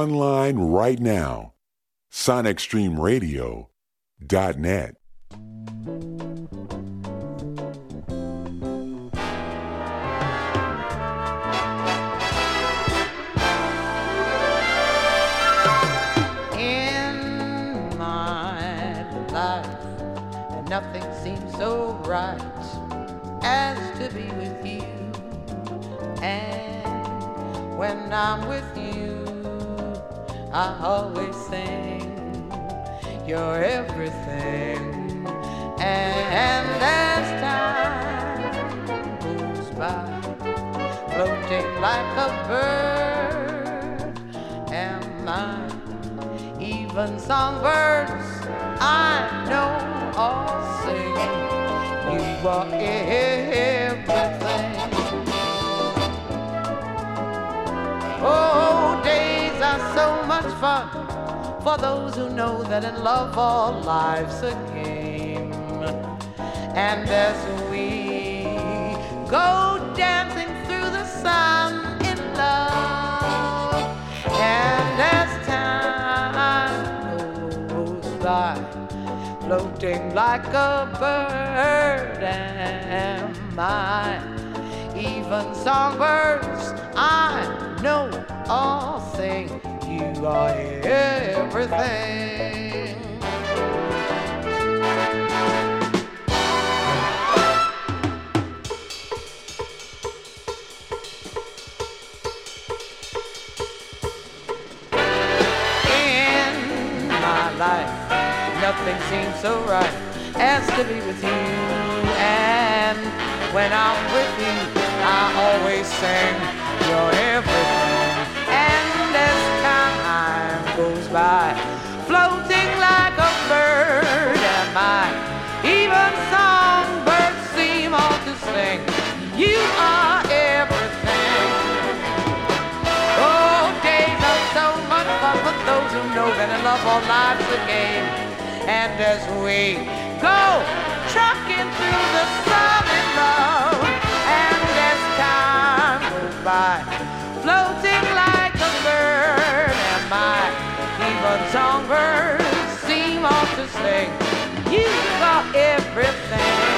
online right now. SonicStreamRadio.net. In my life, nothing seems so right as to be with you. And when I'm with you, I always sing, You're everything. And as time goes by, floating like a bird, am I? Even songbirds I know all sing. You are everything. For those who know that in love all life's a game. And as we go dancing through the sun in love, and as time goes by, floating like a bird, am I? Even songbirds I know all sing, Are everything. in my life. Nothing seems so right as to be with you. And when I'm with you, I always sing, You're everything. And as goes by, floating like a bird am I. Even songbirds seem all to sing, You are everything. Oh, days are so much fun for those who know that in love all life's a game. And as we go trucking through the sun in love, and as time goes by, floating Even songbirds seem all to sing. You everything. Everything,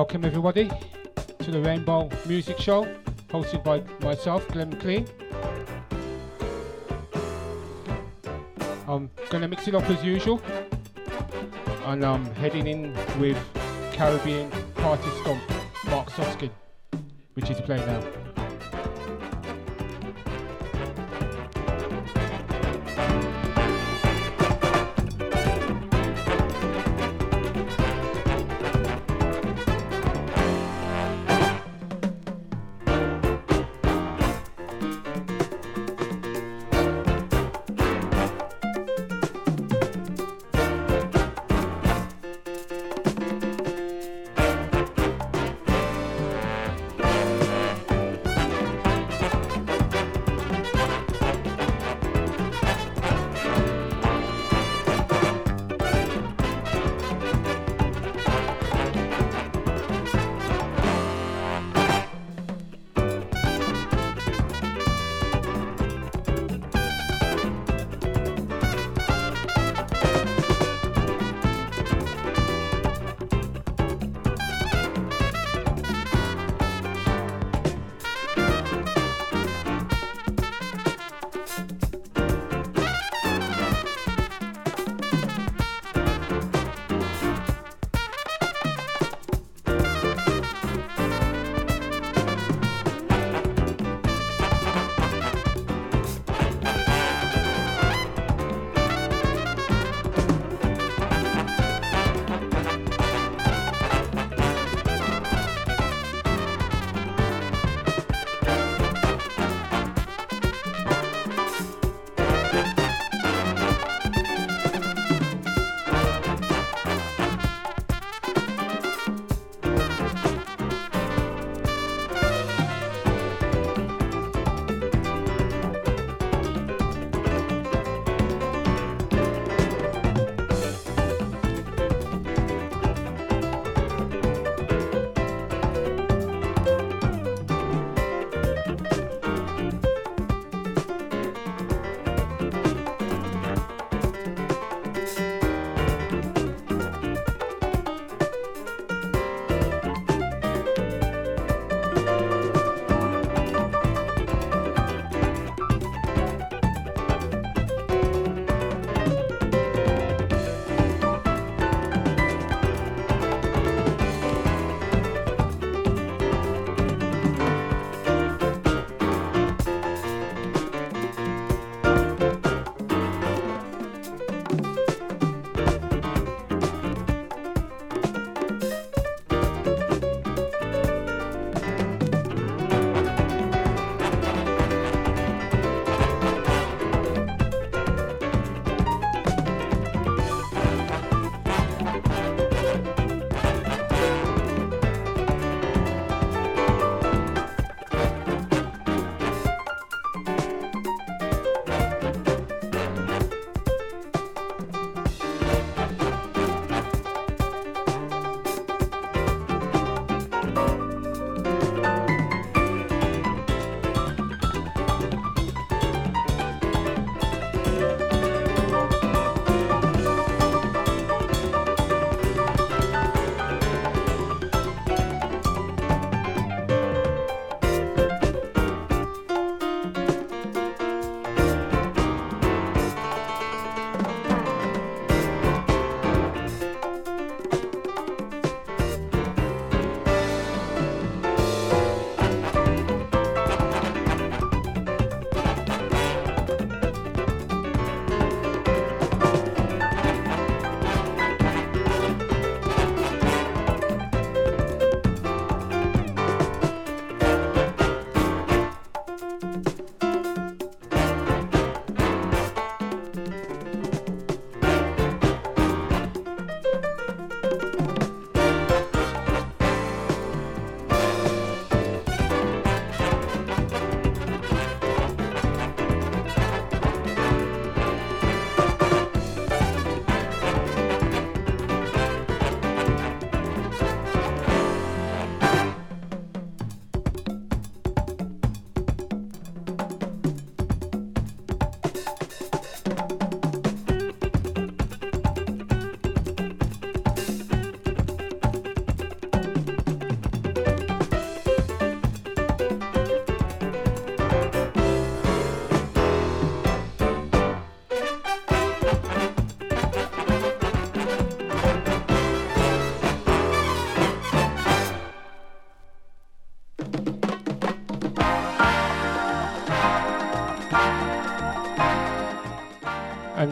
Welcome everybody to the Rainbow Music Show, hosted by myself, Glenn McLean. I'm gonna mix it up as usual, and I'm heading in with Caribbean Party Stomp, Mark Soskin, which is playing now.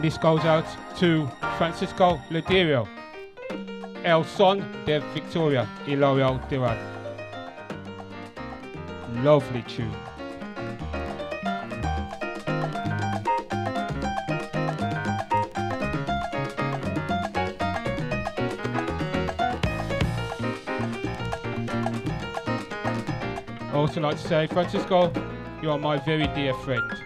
This goes out to Francisco Ladirio. El Son de Victoria, Hilario Duran. Lovely tune. Also like to say, Francisco, you are my very dear friend.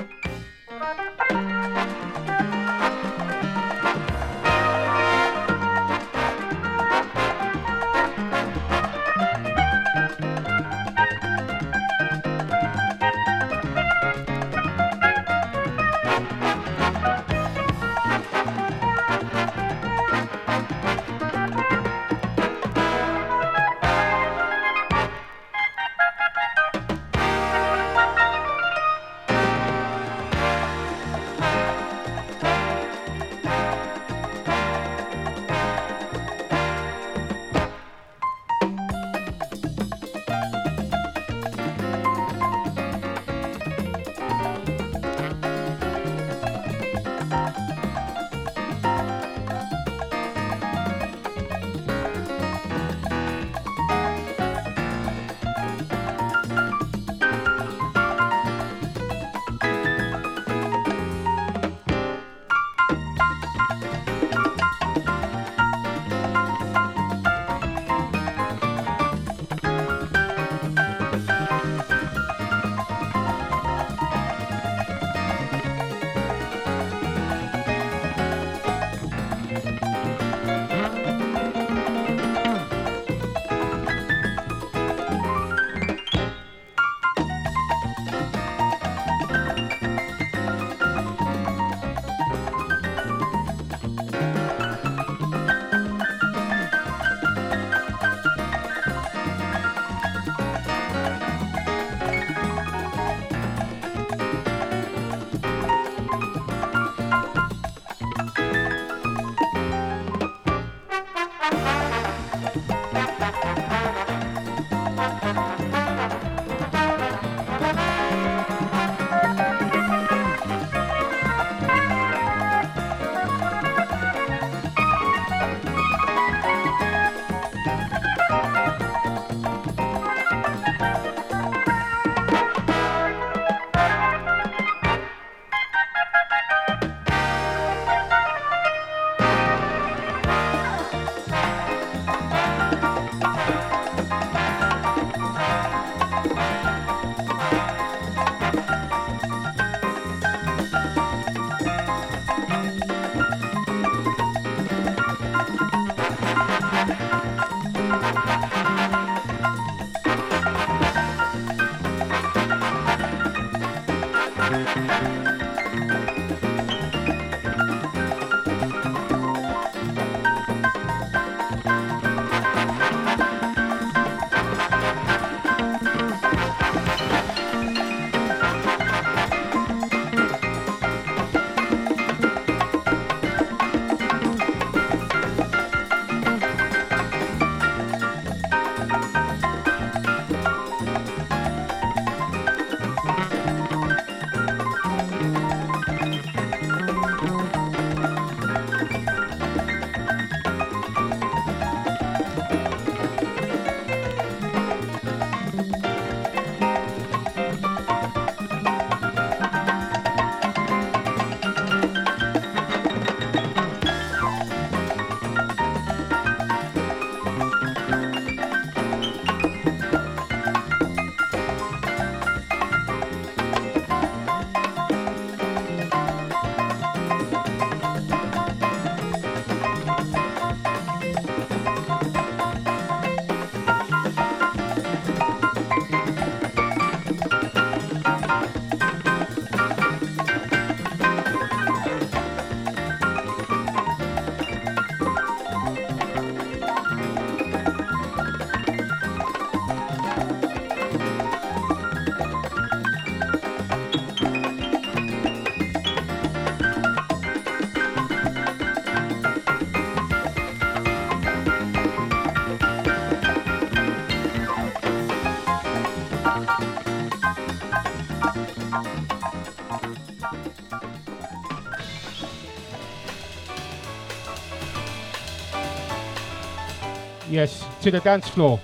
To the dance floor.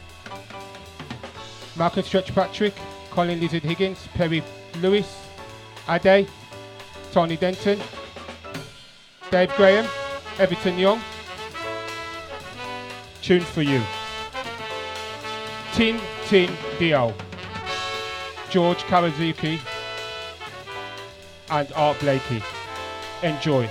Marcus Stretch Patrick, Colin Lizard Higgins, Perry Lewis, Ade, Tony Denton, Dave Graham, Everton Young. Tune for you. Tin Tin Deo, George Kawaguchi, and Art Blakey. Enjoy.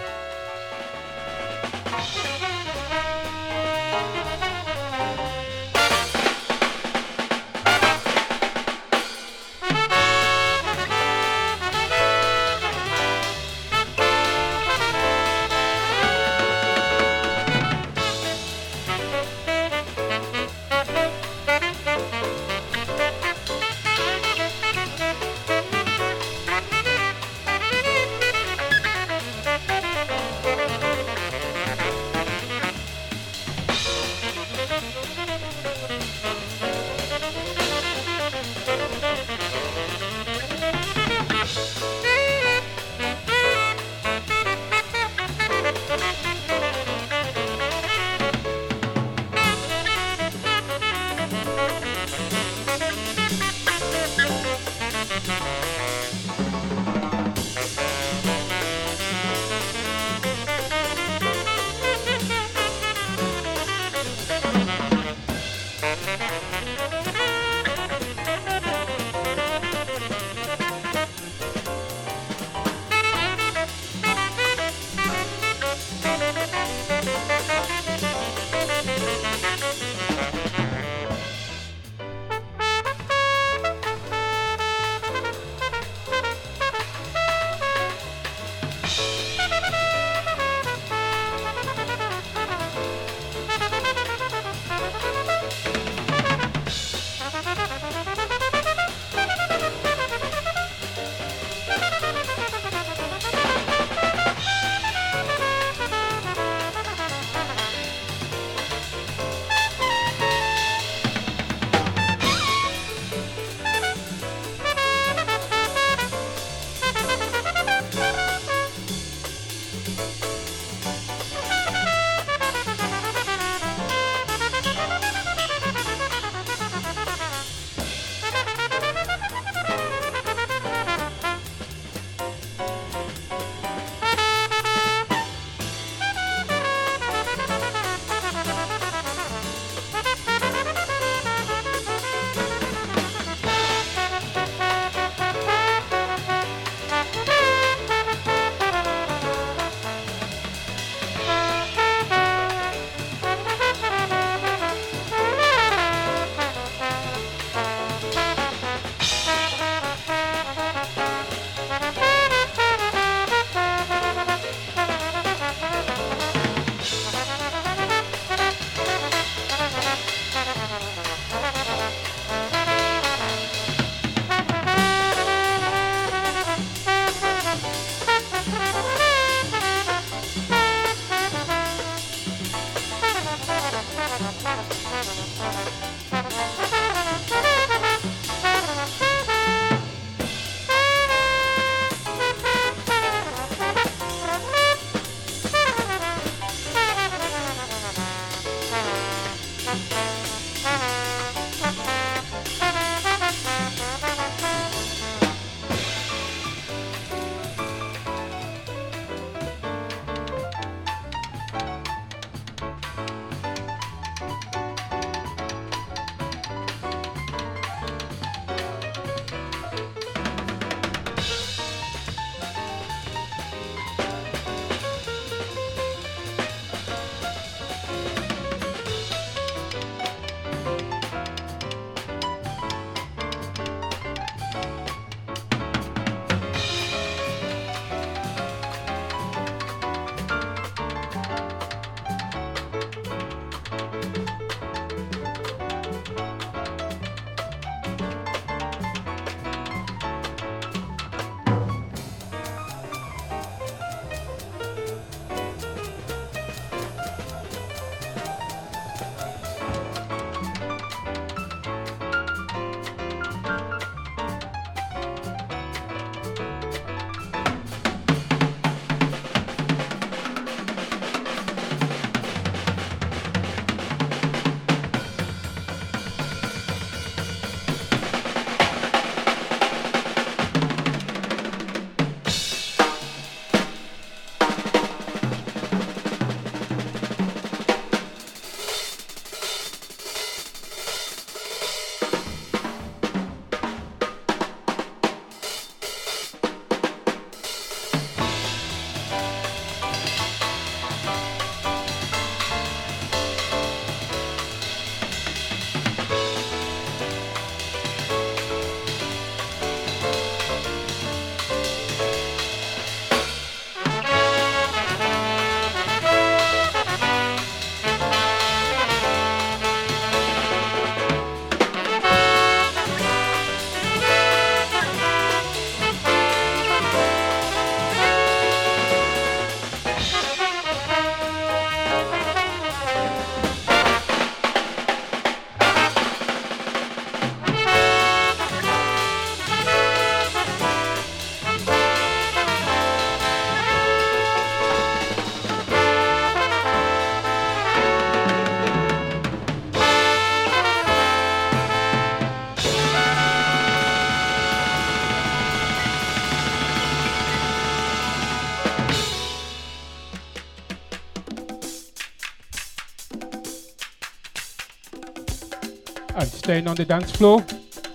Staying on the dance floor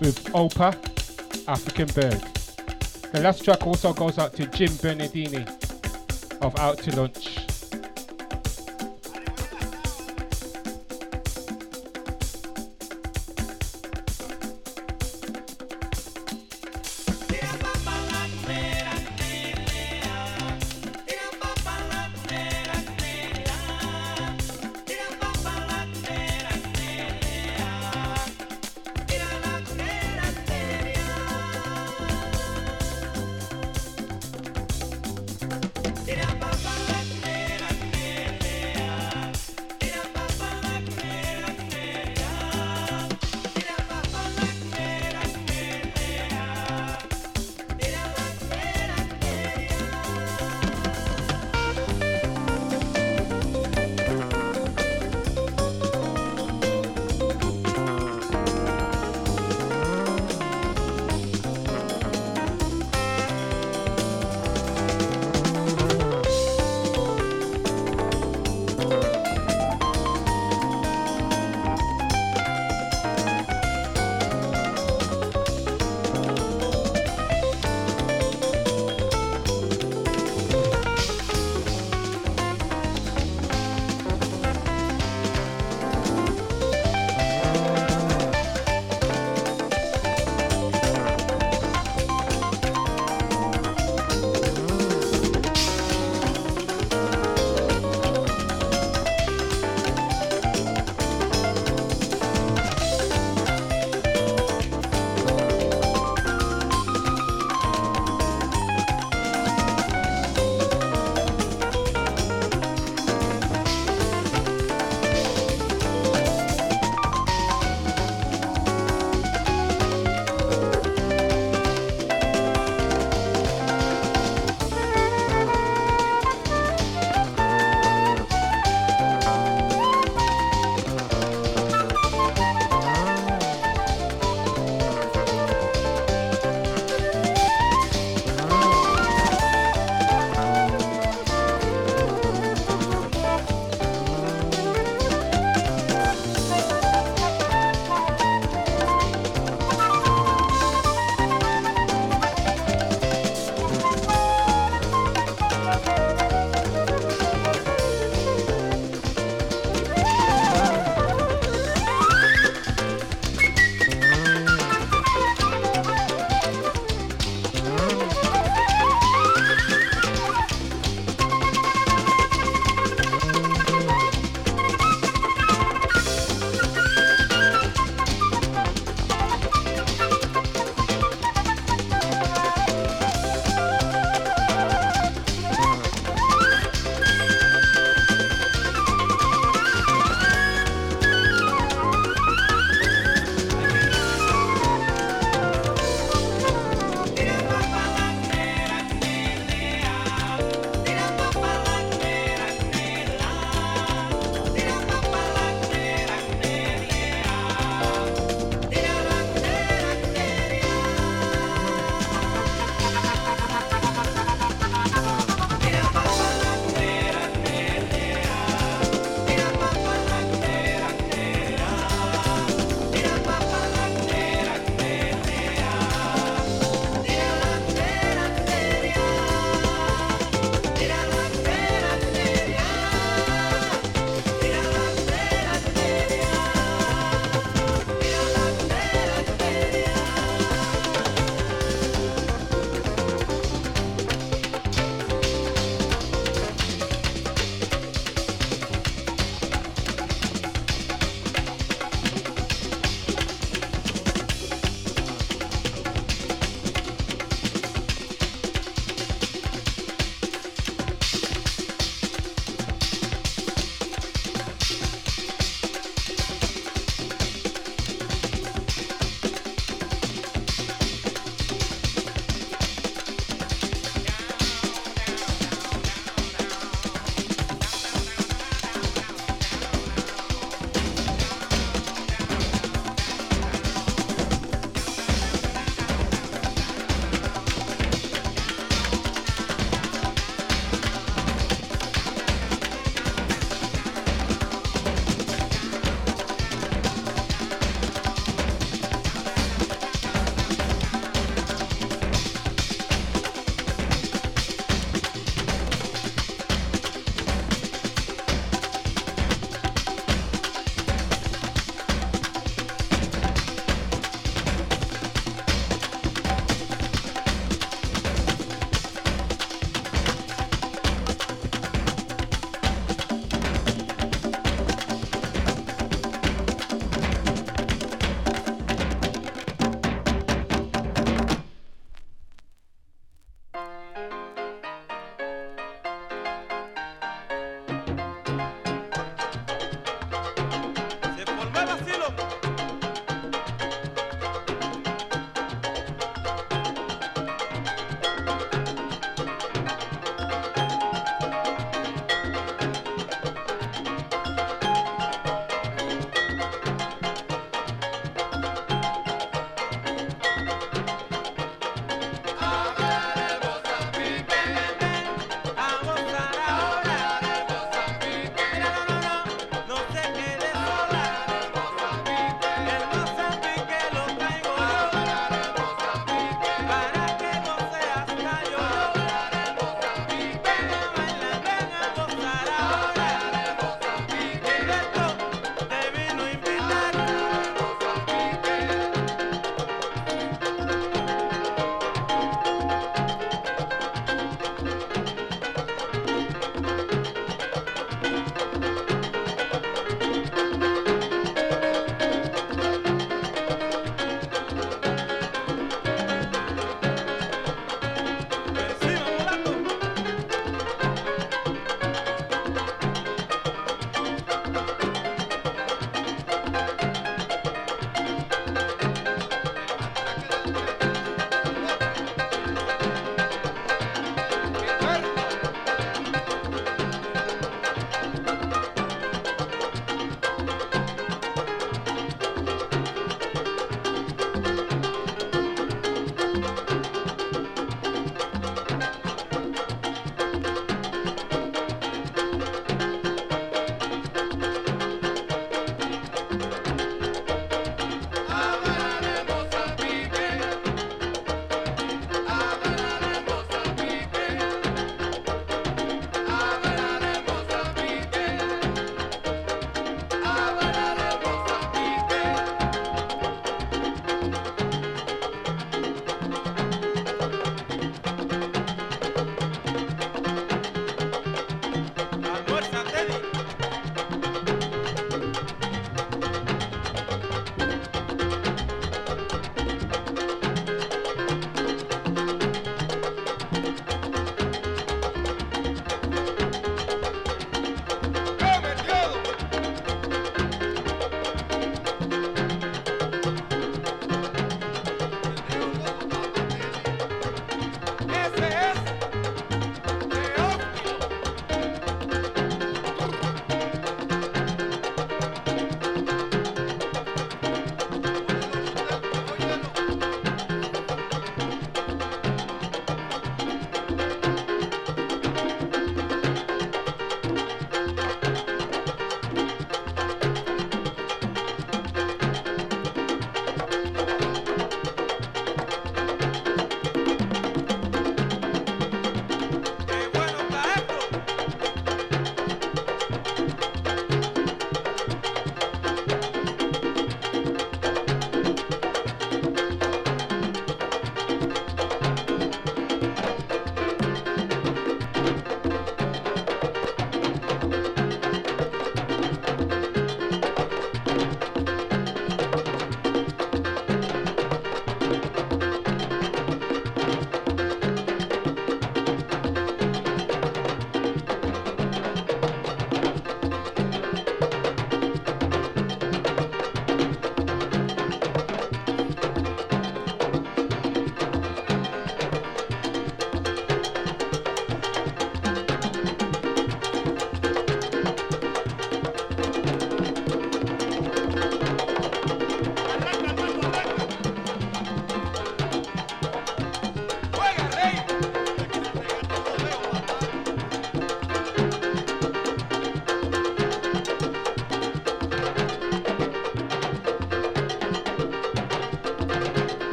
with Opa, African Bird. The last track also goes out to Jim Bernardini of Out to Lunch.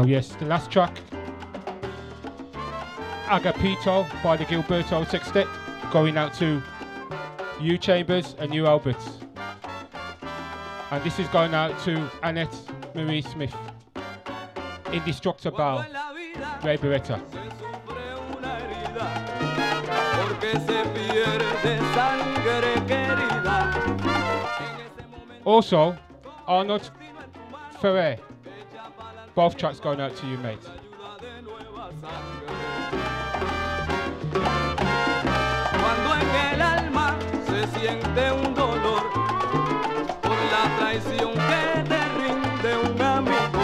Oh yes, the last track, Agapito by the Gilberto Sextet, going out to you Chambers and you Alberts. And this is going out to Annette Marie Smith, Indestructible, Ray Barretto. Also, Arnold Ferrer. Both tracks going out to you, mate. Cuando en el alma se siente un dolor por la traición que te rinde un amigo,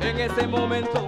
en ese momento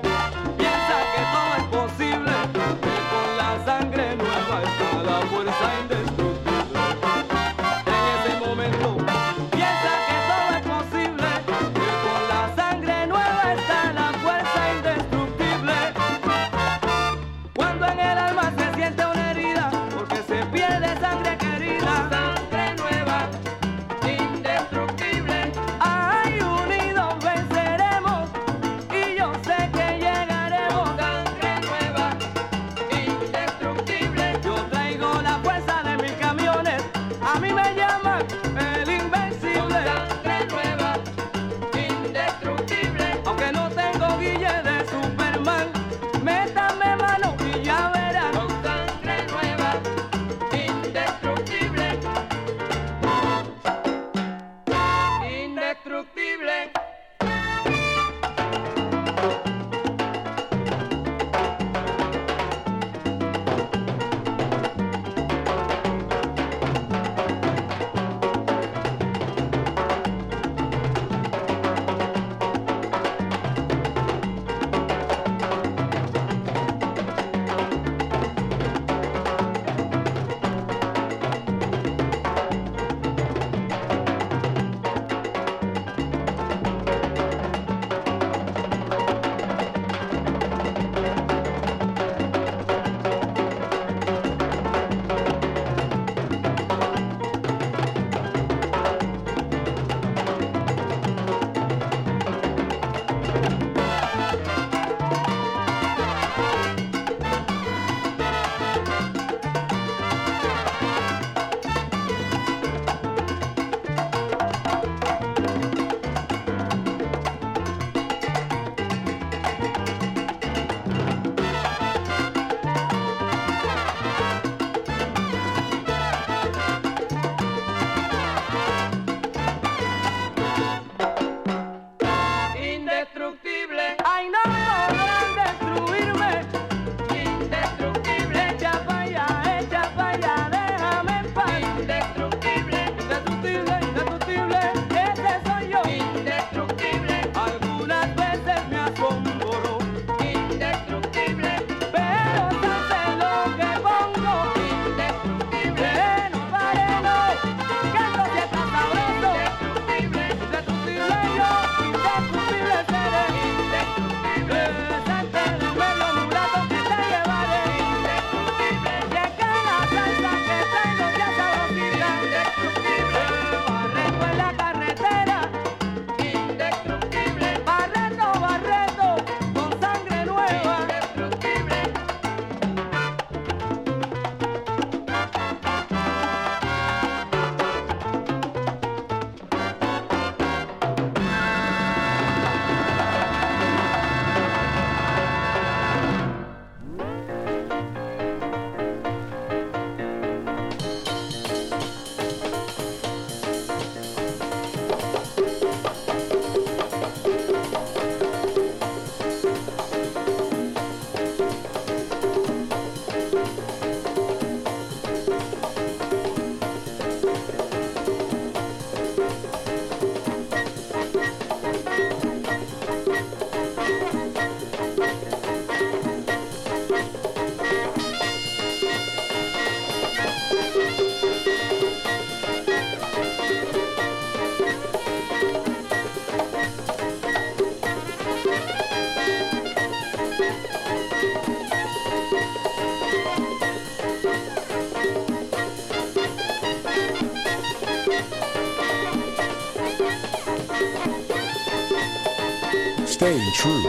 Staying true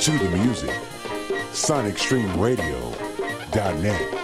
to the music. SonicStreamRadio.net.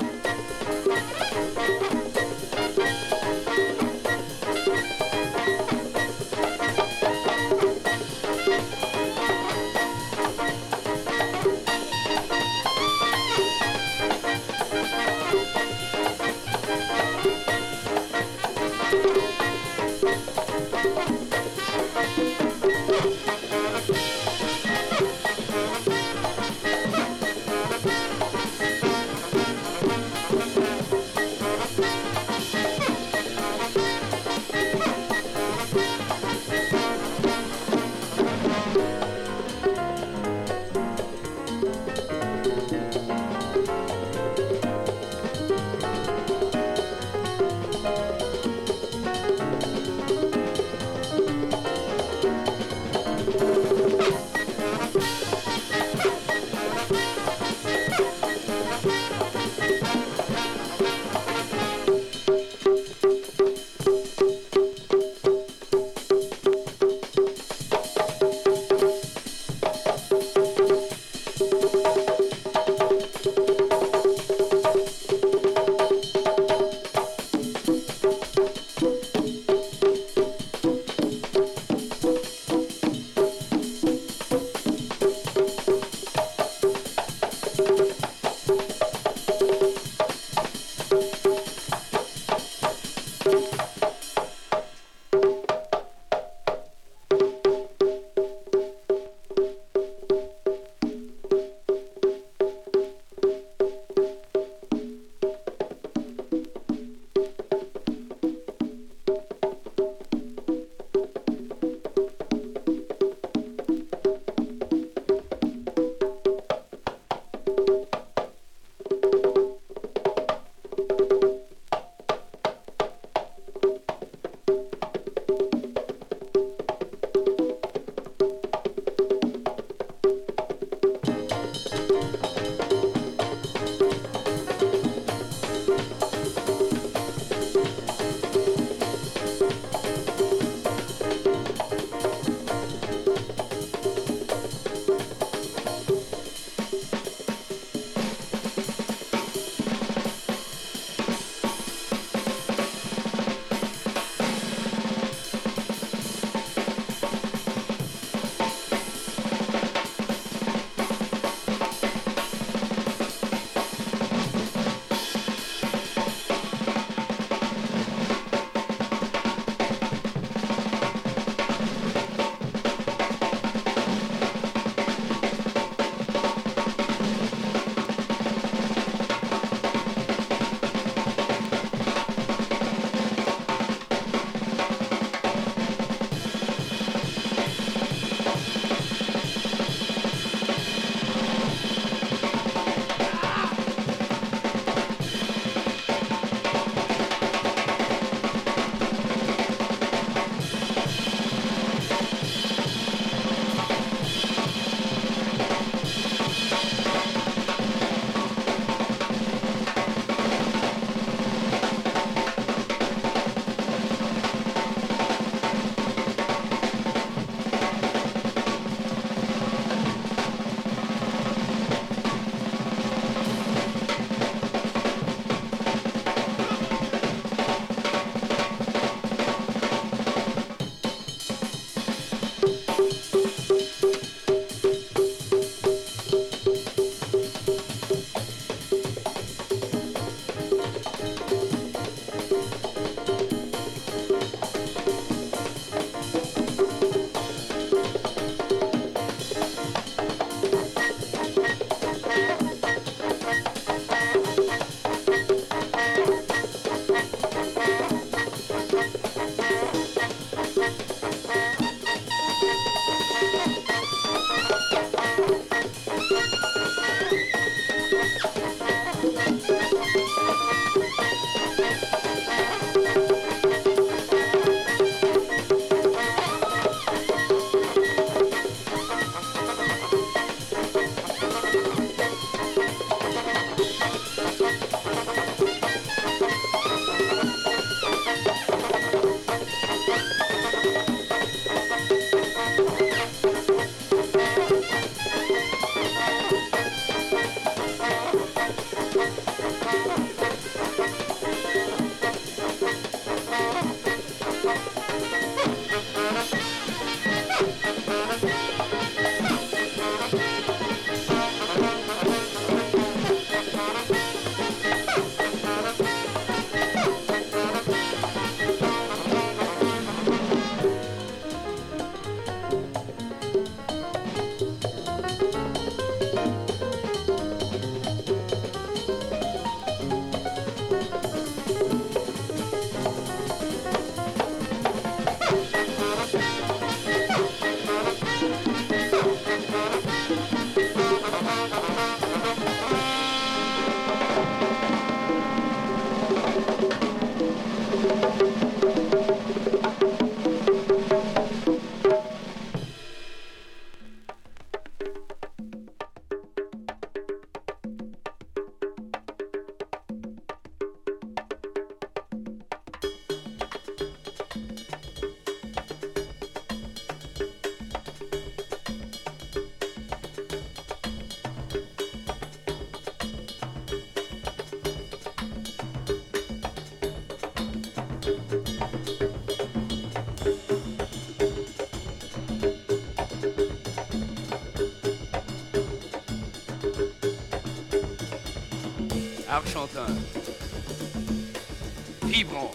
Vibrant,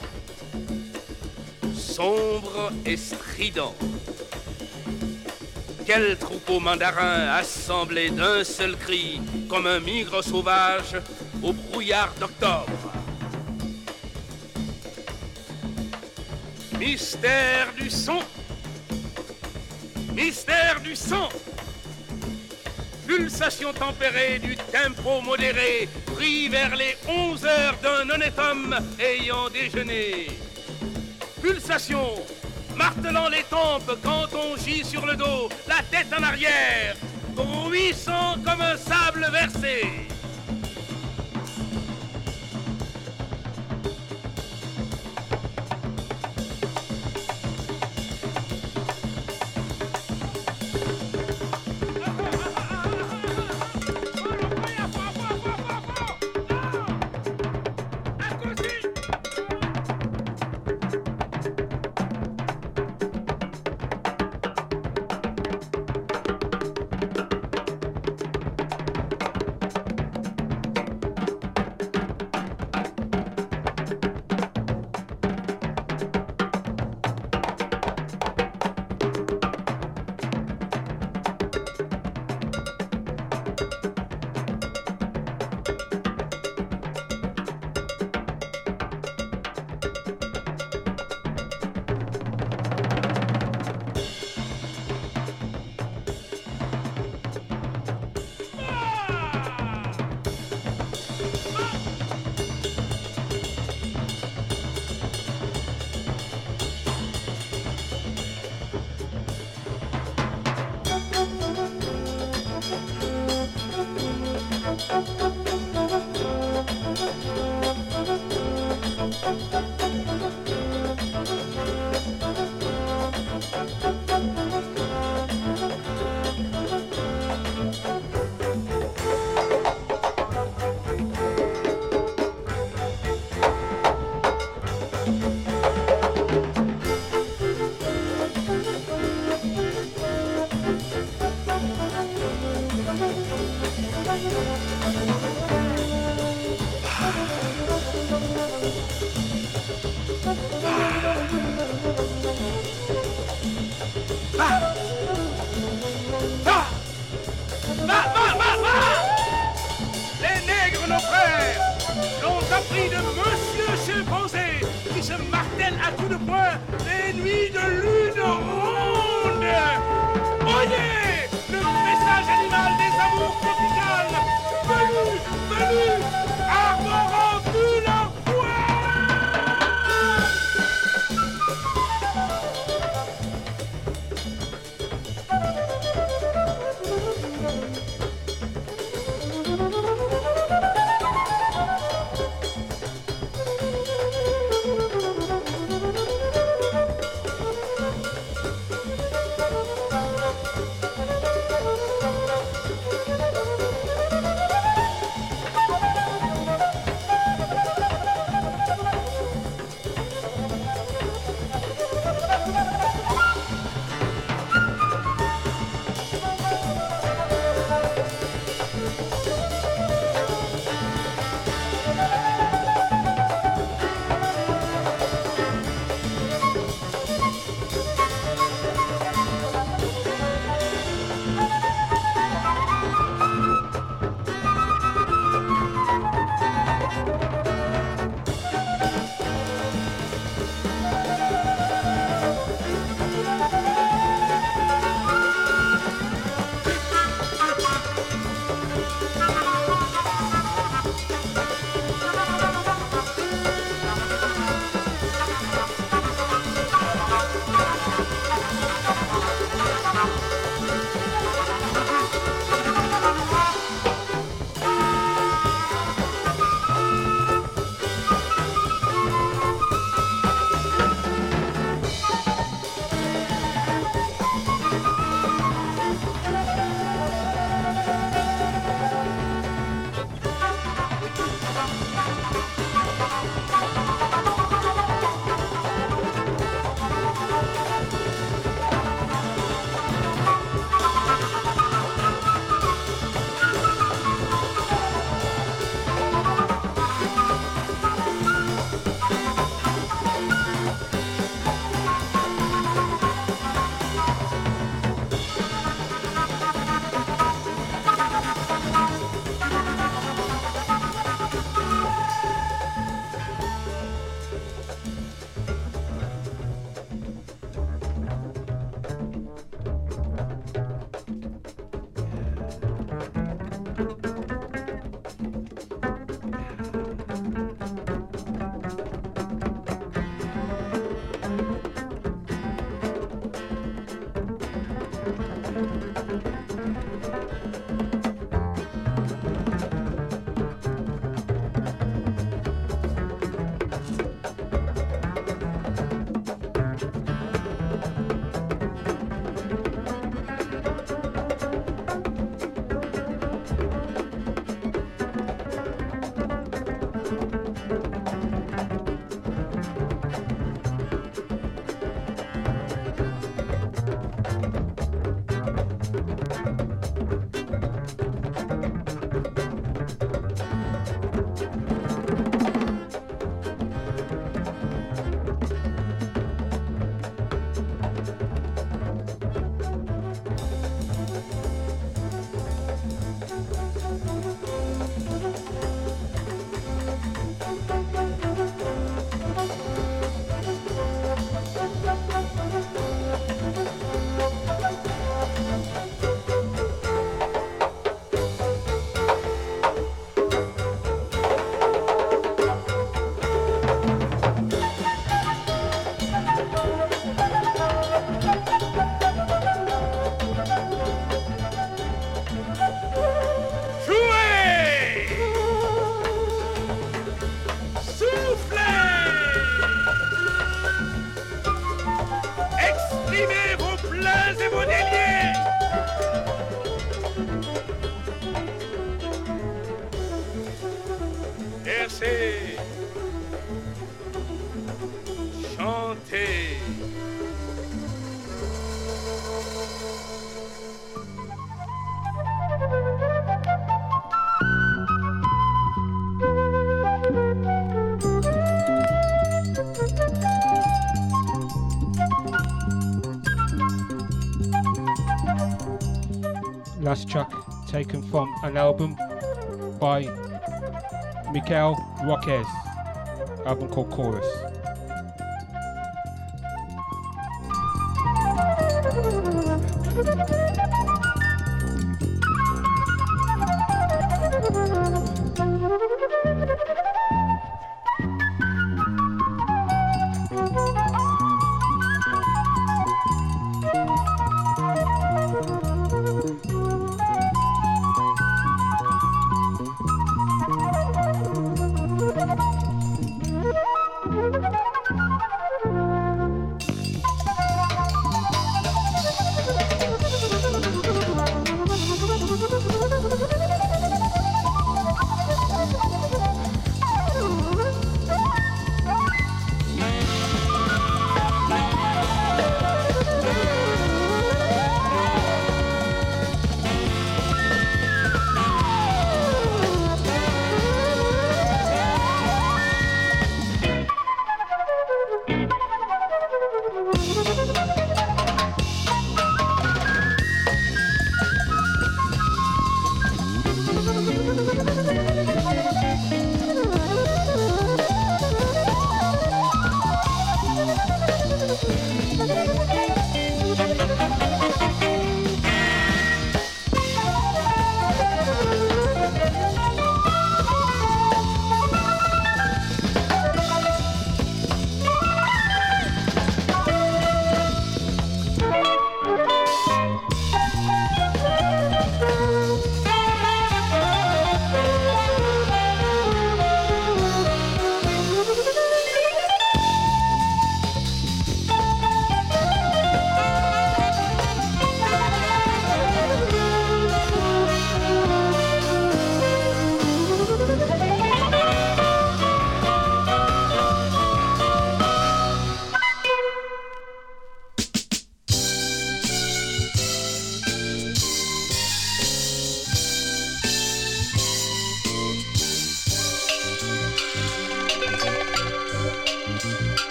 sombre et strident. Quel troupeau mandarin assemblé d'un seul cri, comme un migre sauvage au brouillard d'octobre. Mystère du son, mystère du sang, pulsation tempérée du tempo modéré, pris vers les 11 heures d'un honnête homme ayant déjeuné. Pulsation, martelant les tempes quand on gît sur le dos, la tête en arrière, bruissant comme un sable versé. Last track taken from an album by Mikel Roquez, album called Chorus.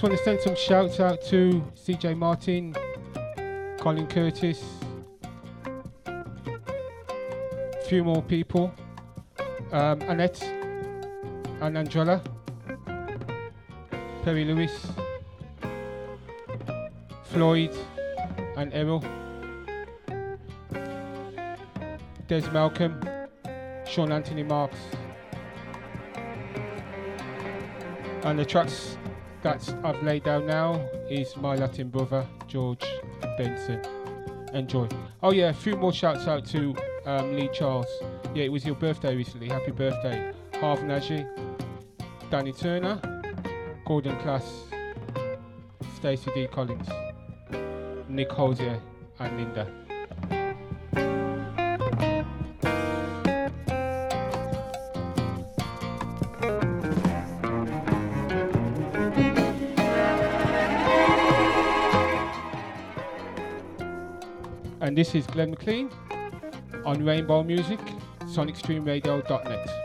Just want to send some shouts out to CJ Martin, Colin Curtis, a few more people. Um, Annette, and Angela, Perry Lewis, Floyd and Errol, Des Malcolm, Sean Anthony Marks, and the tracks that I've laid down now is my Latin brother George Benson. Enjoy. Oh yeah, a few more shouts out to um, Lee Charles. Yeah, it was your birthday recently. Happy birthday, Harv Naji, Danny Turner, Gordon Class, Stacey D Collins, Nick Hosier, and Linda. And this is Glenn McLean on Rainbow Music, sonicstreamradio.net.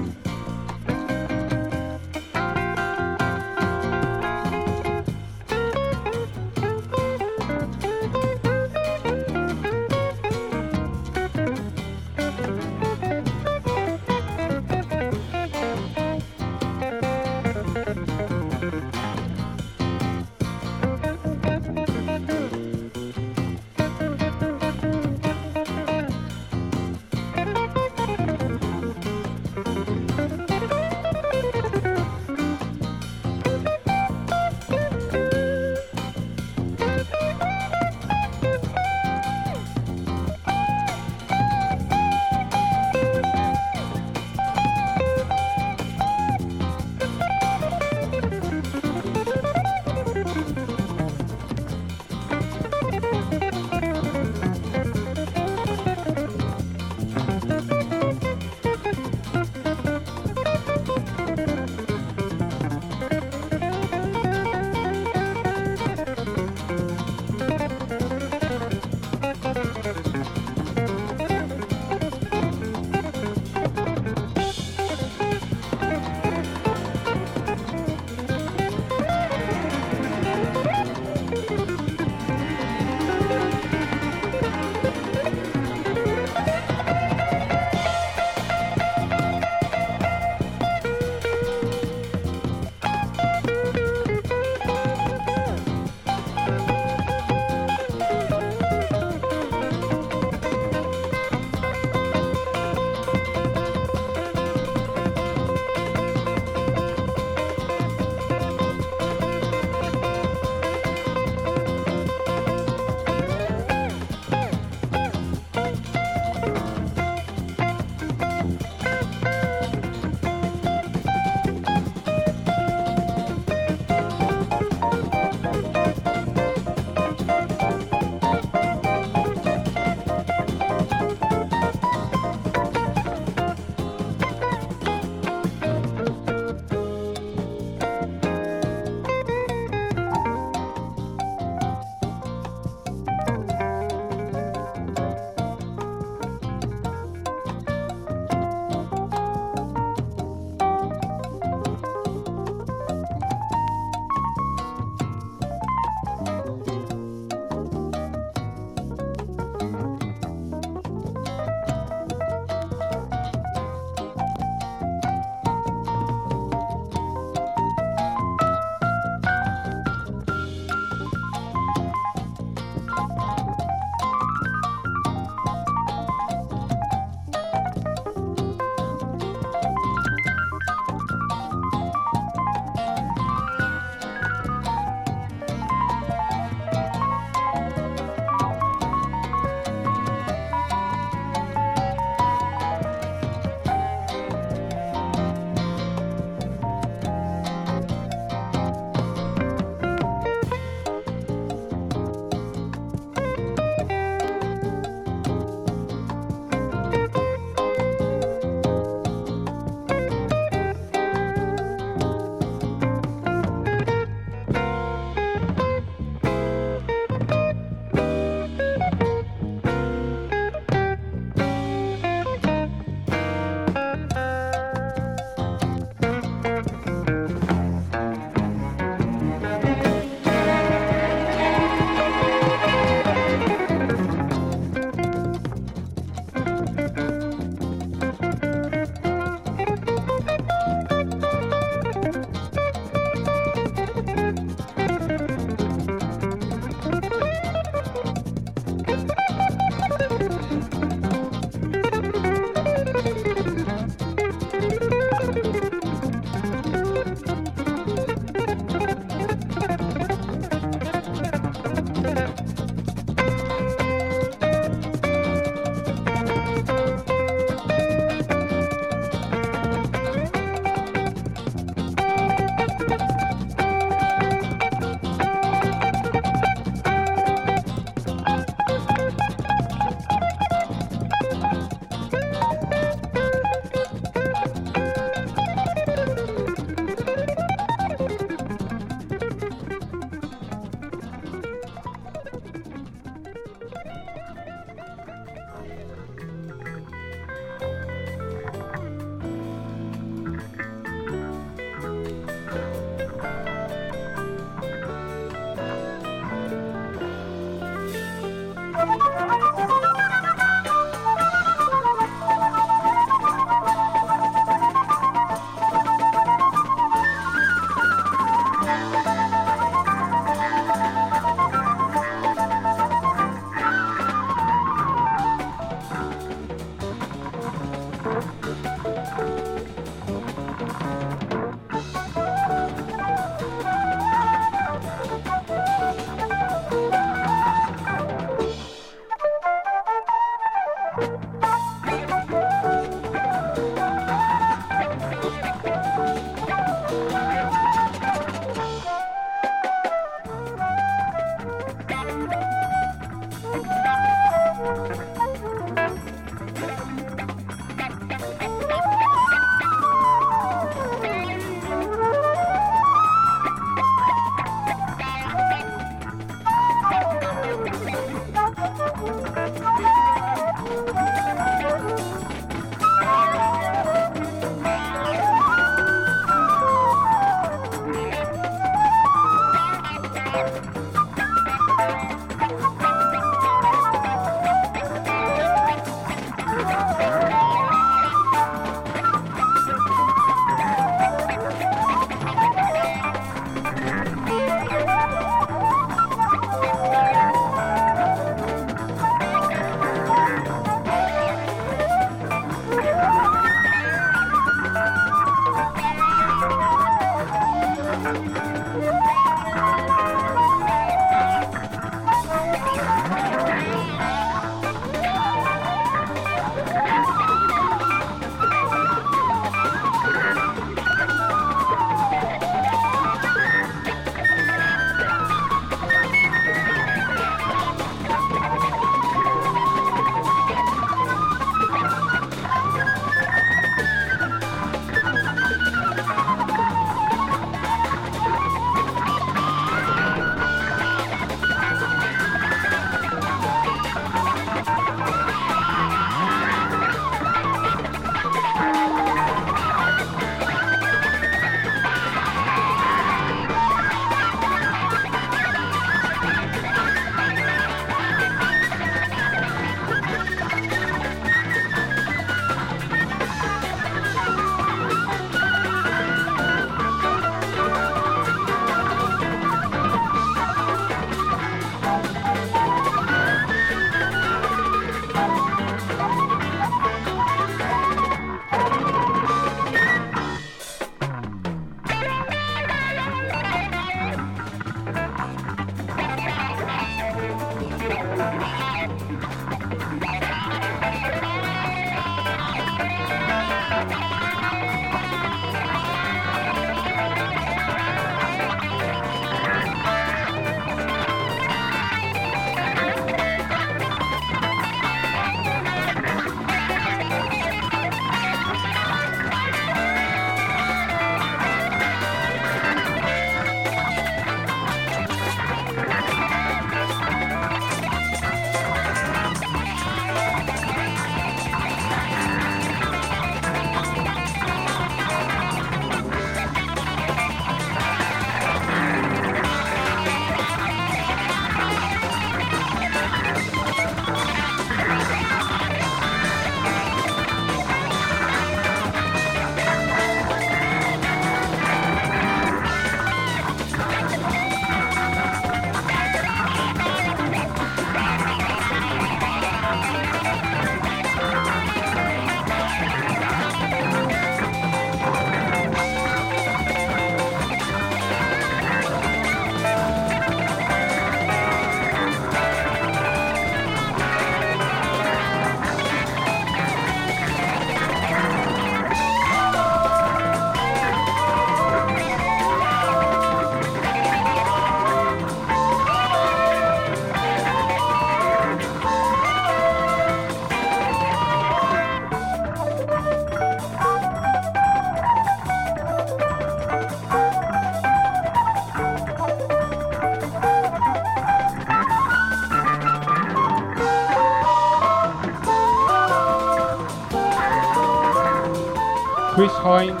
Hines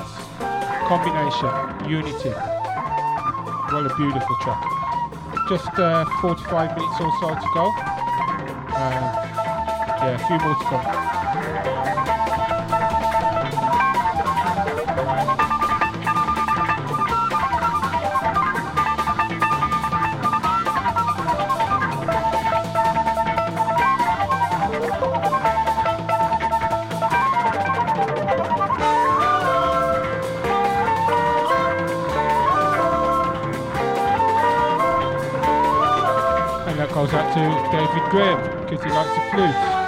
combination, Unity. What a beautiful track. Just uh, 45 minutes or so to go. Um, yeah, a few more to come. Because he likes the flute.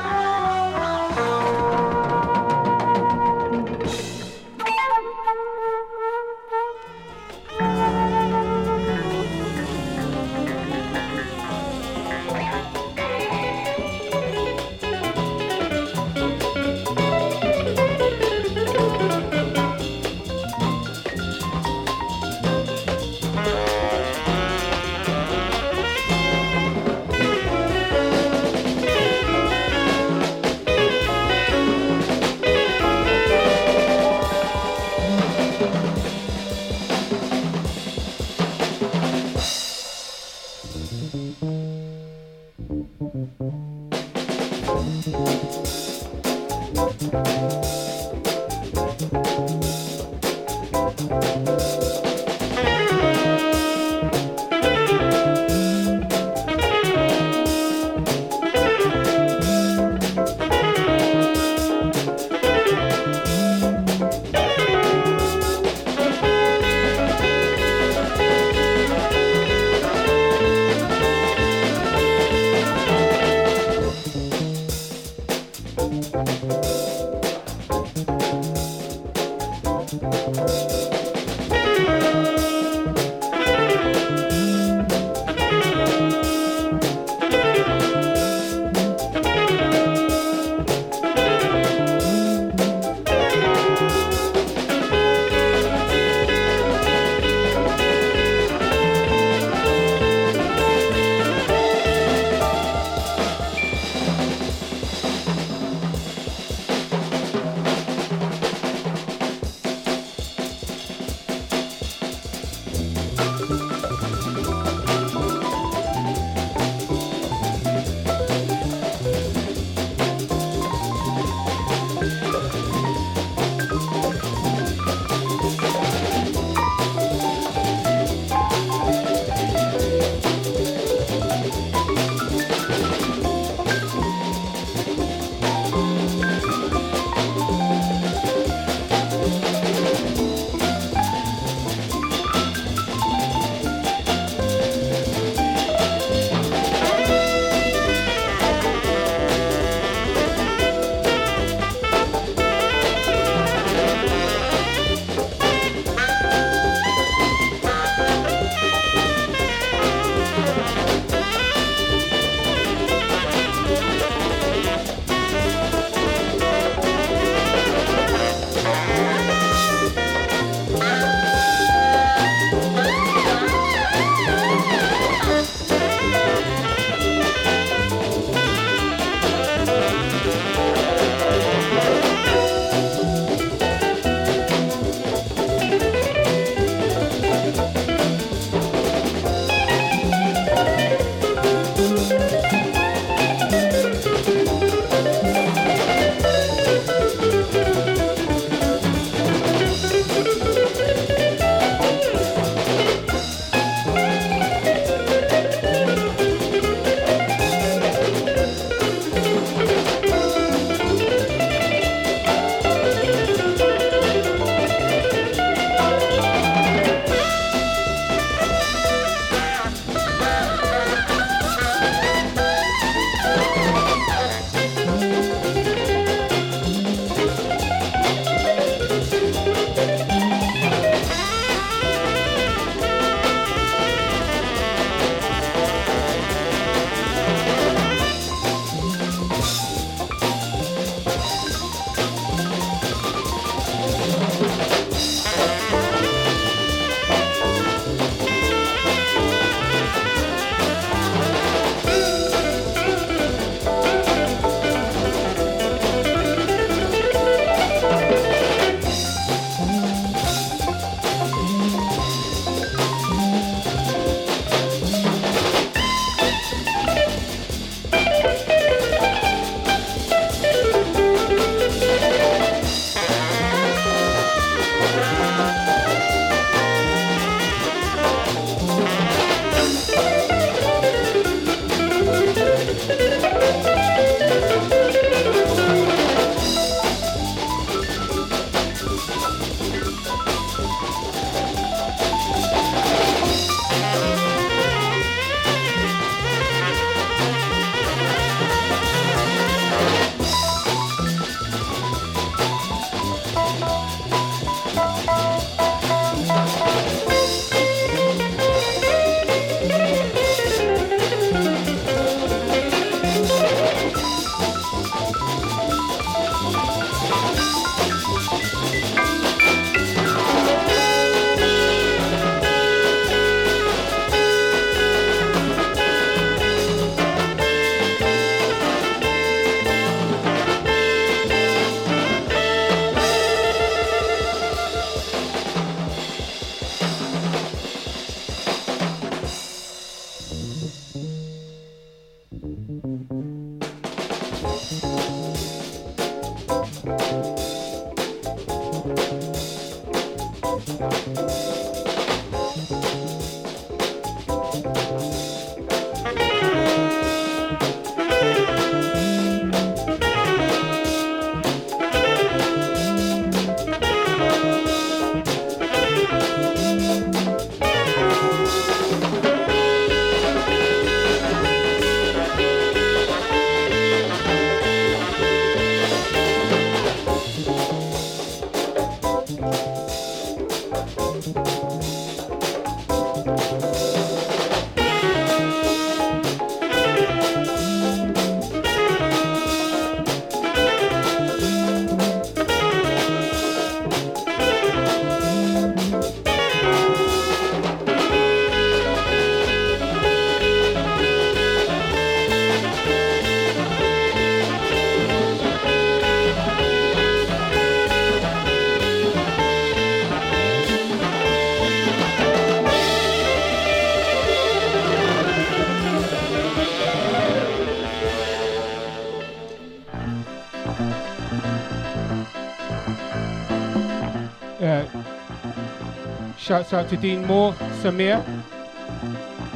Shouts out to Dean Moore, Samir,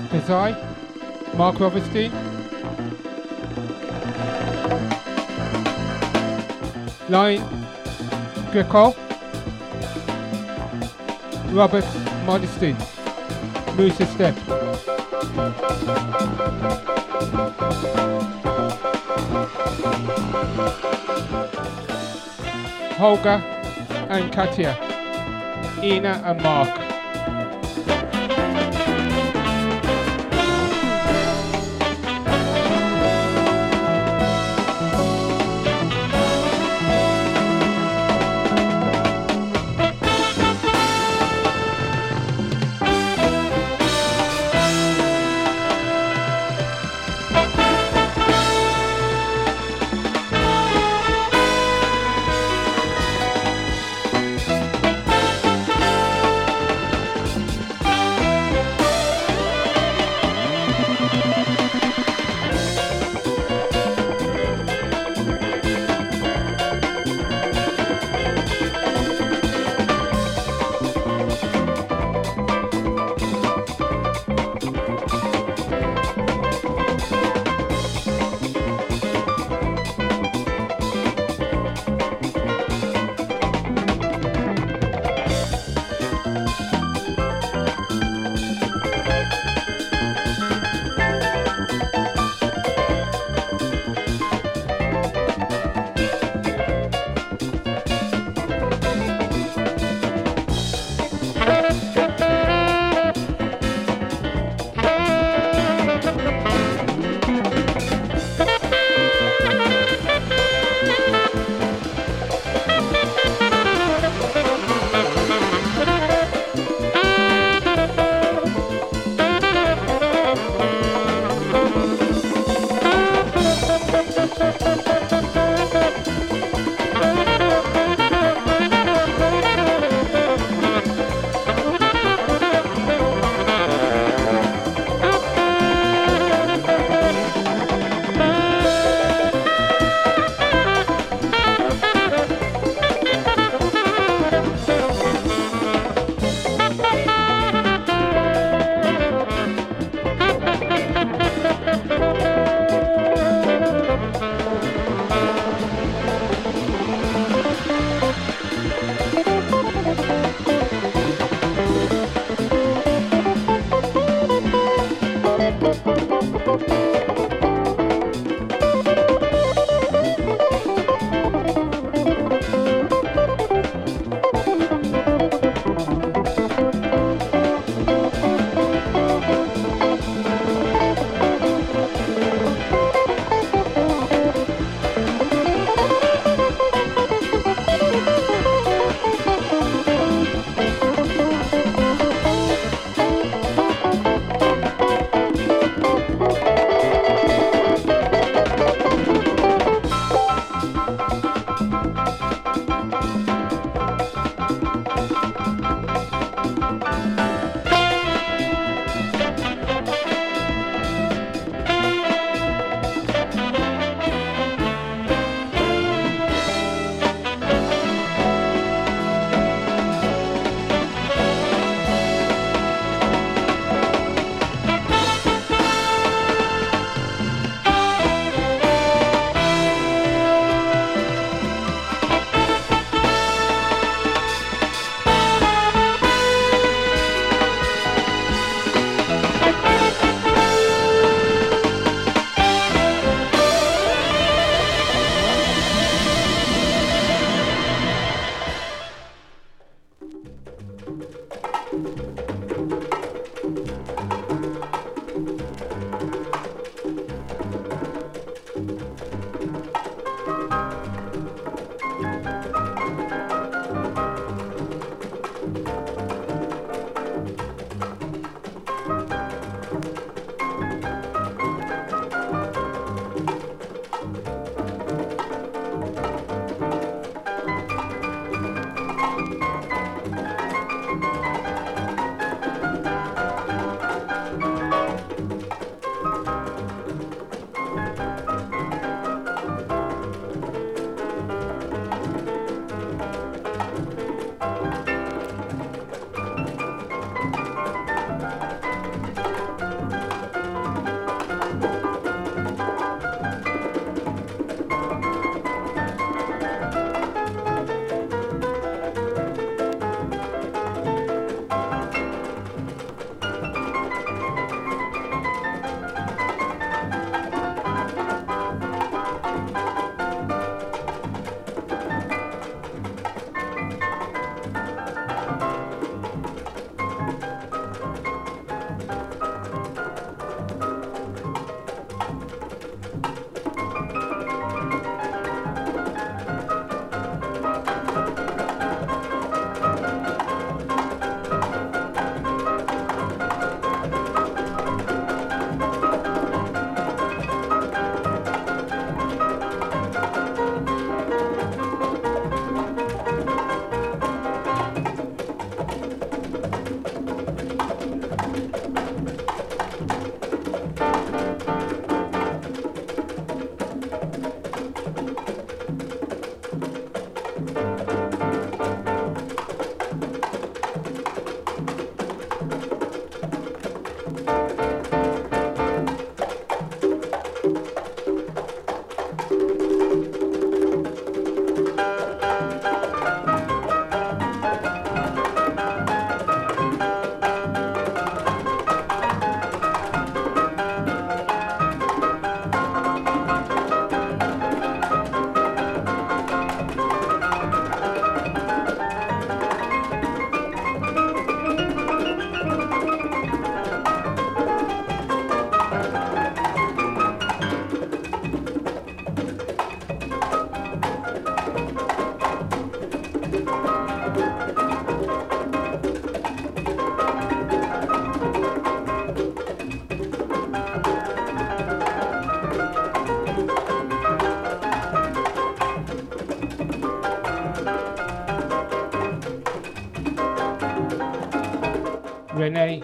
Kazai, Mark Robertstein, Lion Greco, Robert Modesty, Musa Step. Holga and Katia, Ina and Mark.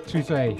翠翠。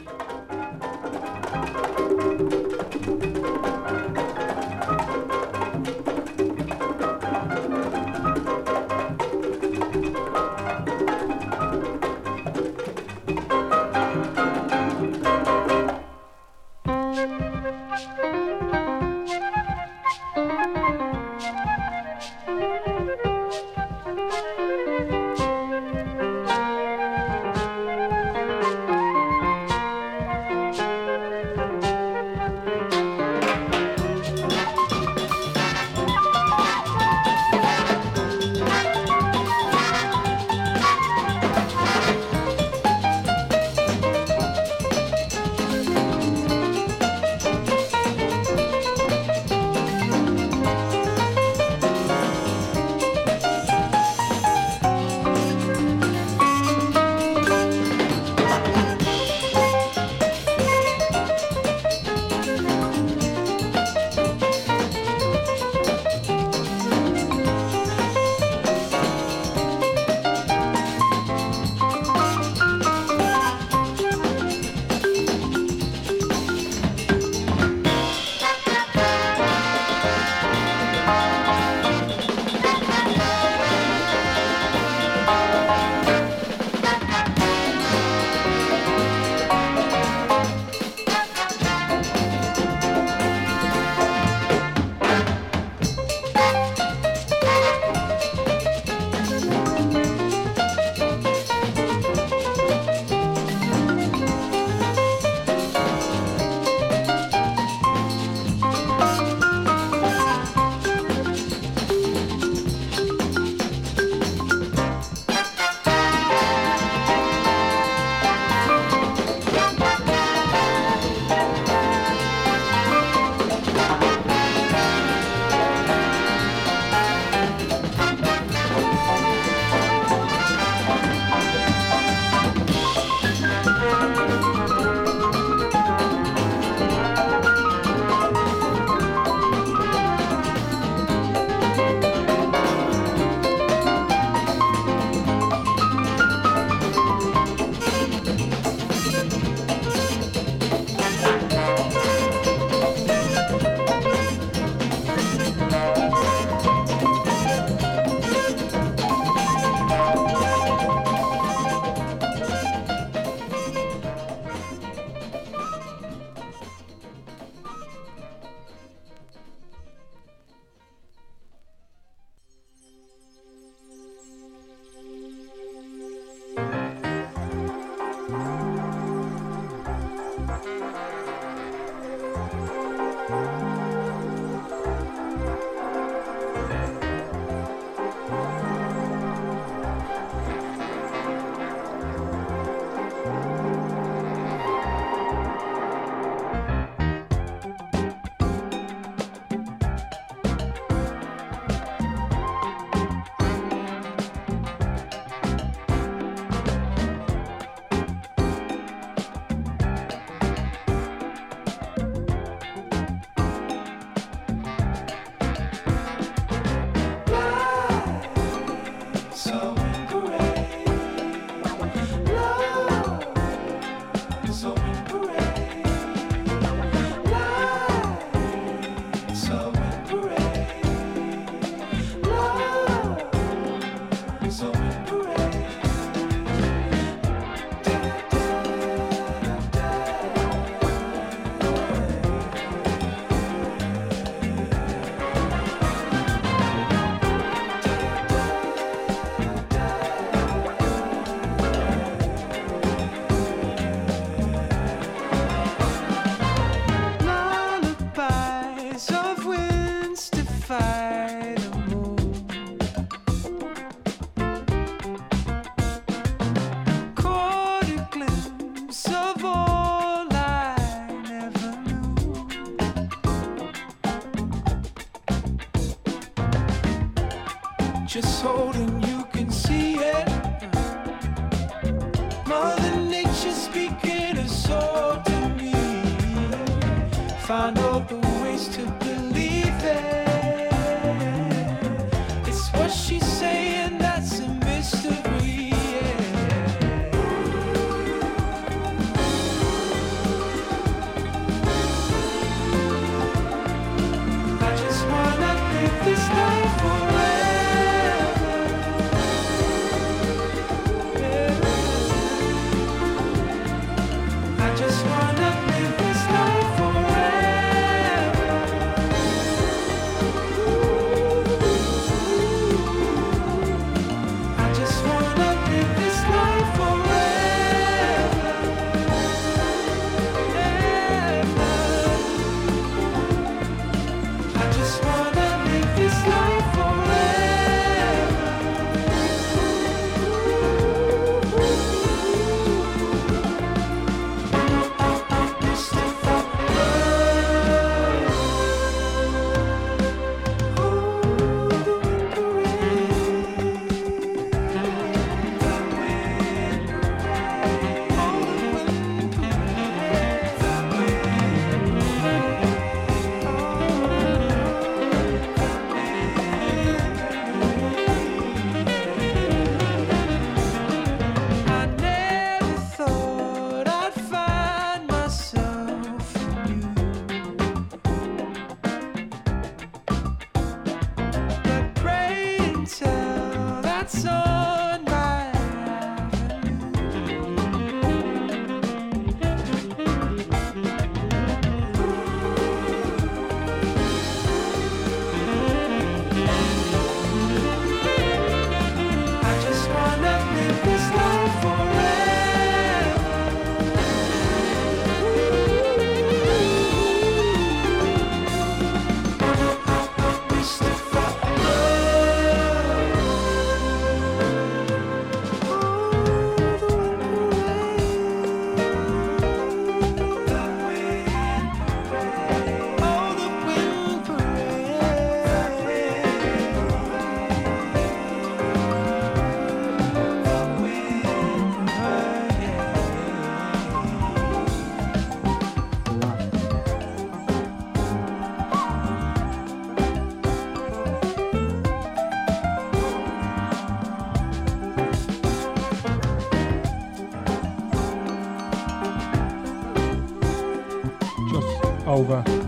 Over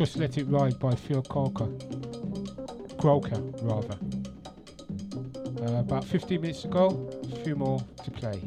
Just Let It Ride by Phil Croker. Croker, rather. Uh, about 15 minutes ago, a few more to play.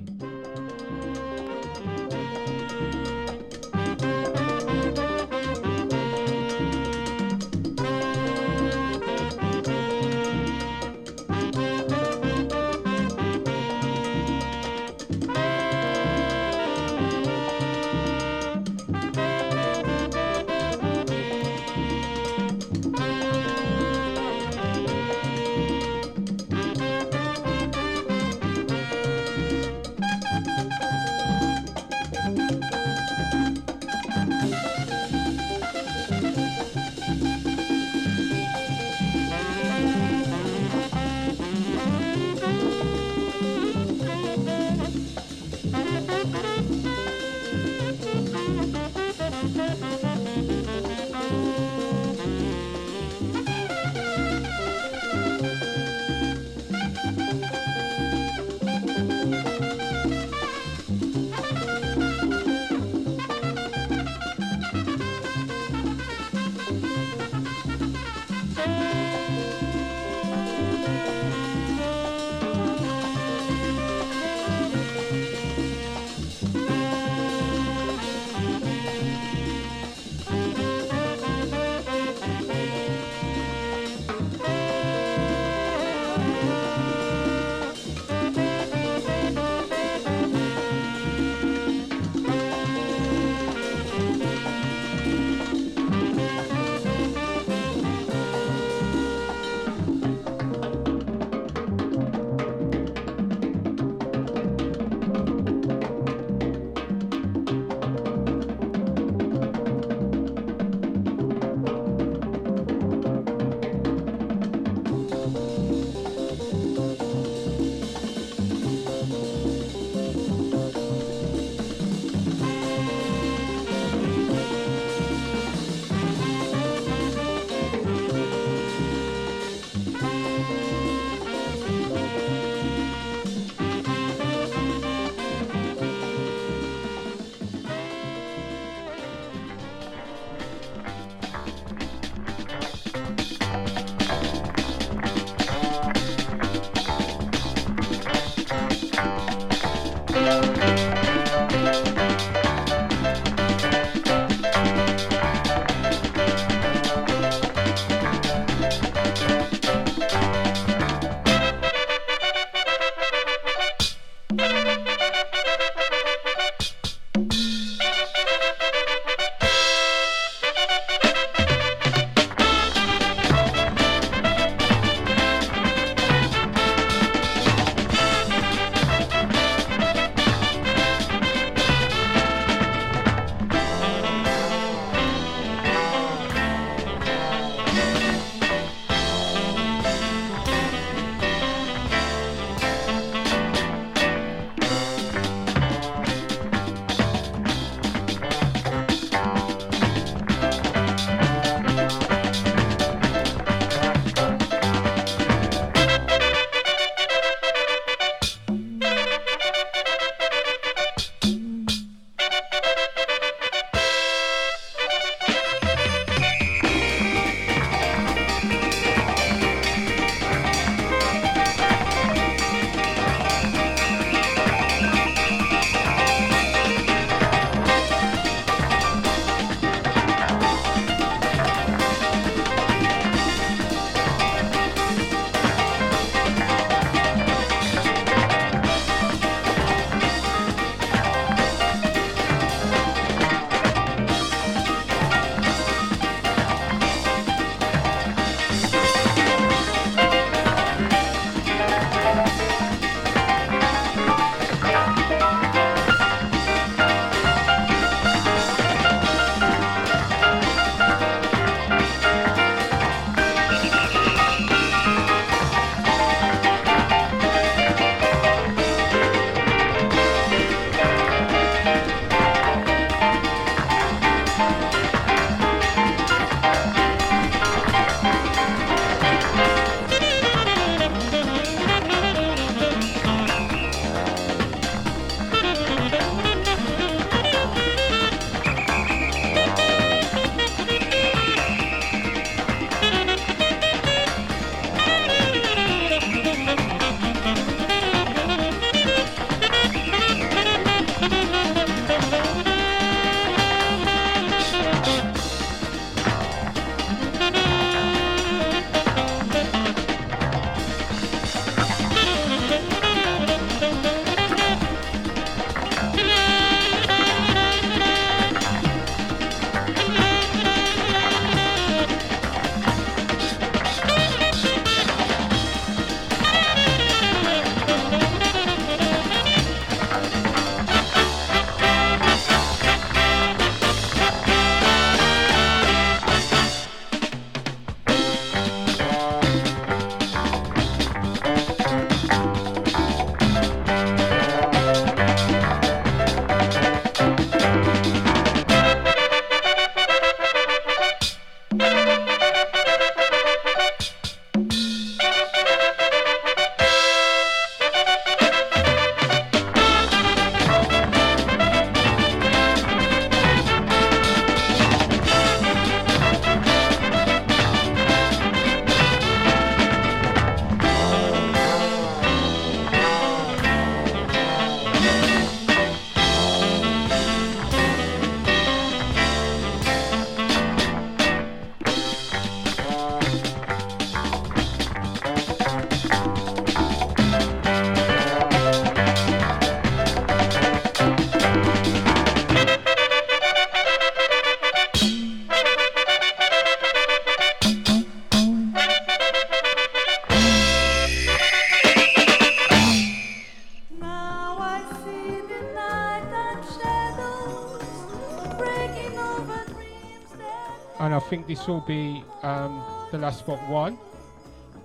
Think this will be um, the last spot one.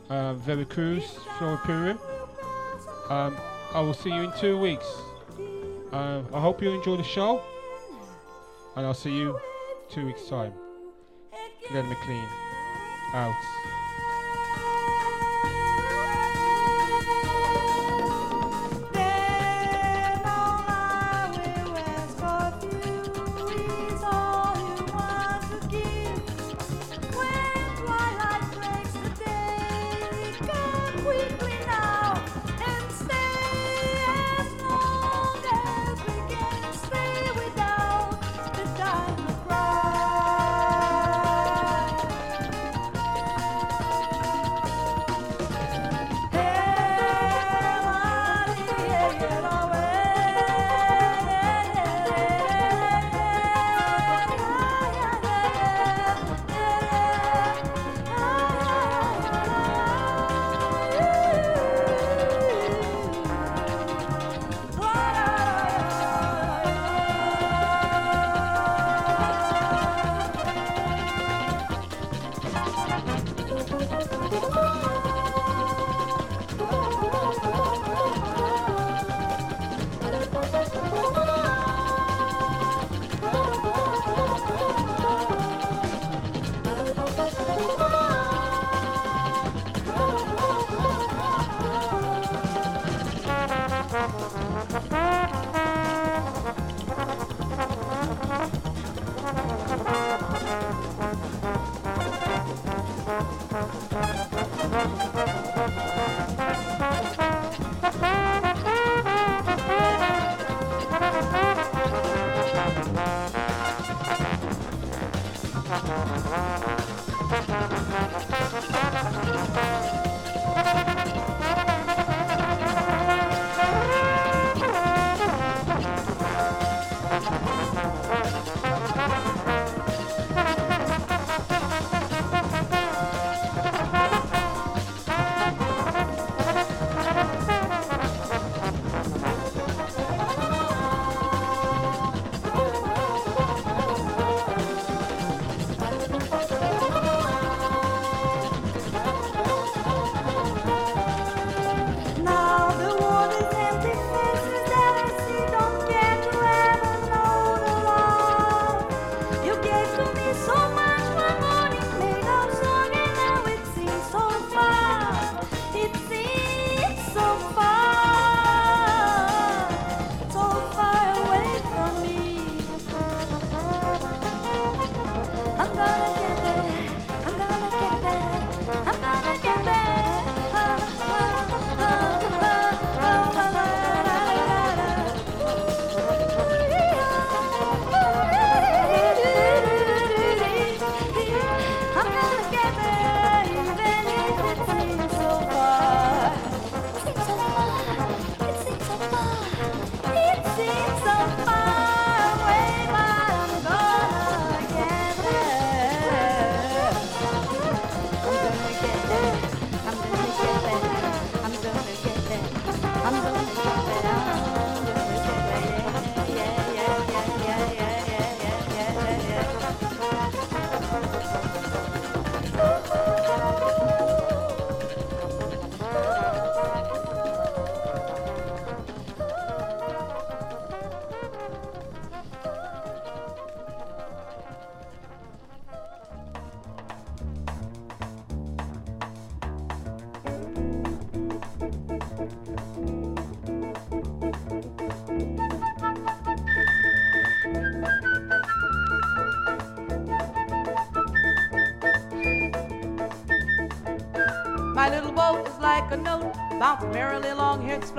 Uh, Veracruz, Flora Purim. Um, I will see you in two weeks. Uh, I hope you enjoy the show. And I'll see you two weeks' time. Glenn McLean, out.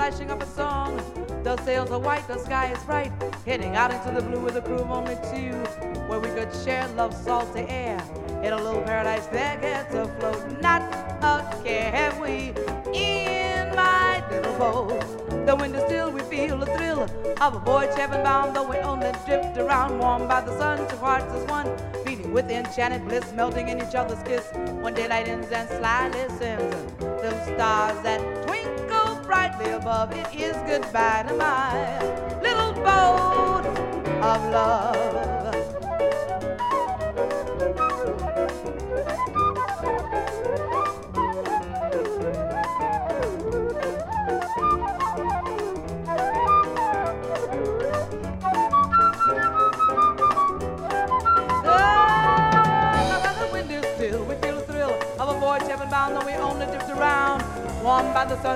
flashing up a song. The sails are white, the sky is bright. Heading out into the blue with a crew of only two, where we could share love's salty air. In a little paradise that gets afloat, not a care have we in my little boat. The wind is still, we feel the thrill of a voyage heaven bound, though we only drift around, warmed by the sun. Two hearts as one, beating with enchanted bliss, melting in each other's kiss. When daylight ends and slyly sins, the stars that above. It is goodbye to my little boat of love.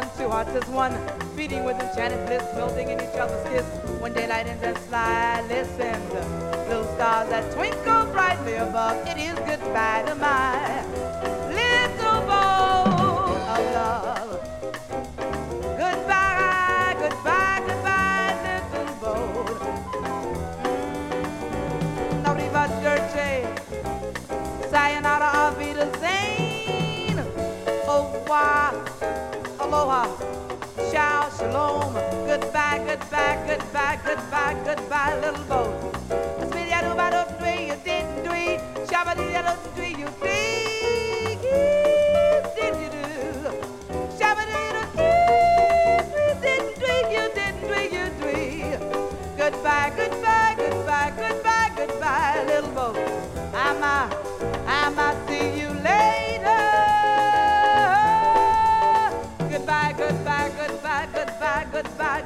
Sun, two hearts as one, beating with enchanted bliss, melting in each other's kiss. When daylight ends and sly listen, little stars that twinkle brightly above. It is goodbye to my little boat of love. Goodbye, goodbye, goodbye, little boat. Arrivederci, sayonara, auf Wiedersehen. Au revoir aloha, ciao, shalom, goodbye, goodbye, goodbye, goodbye, goodbye, little boat. You didn't do do? Shabba dee do you you. Goodbye, goodbye, goodbye, goodbye, goodbye, little boat. I'm a,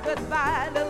goodbye,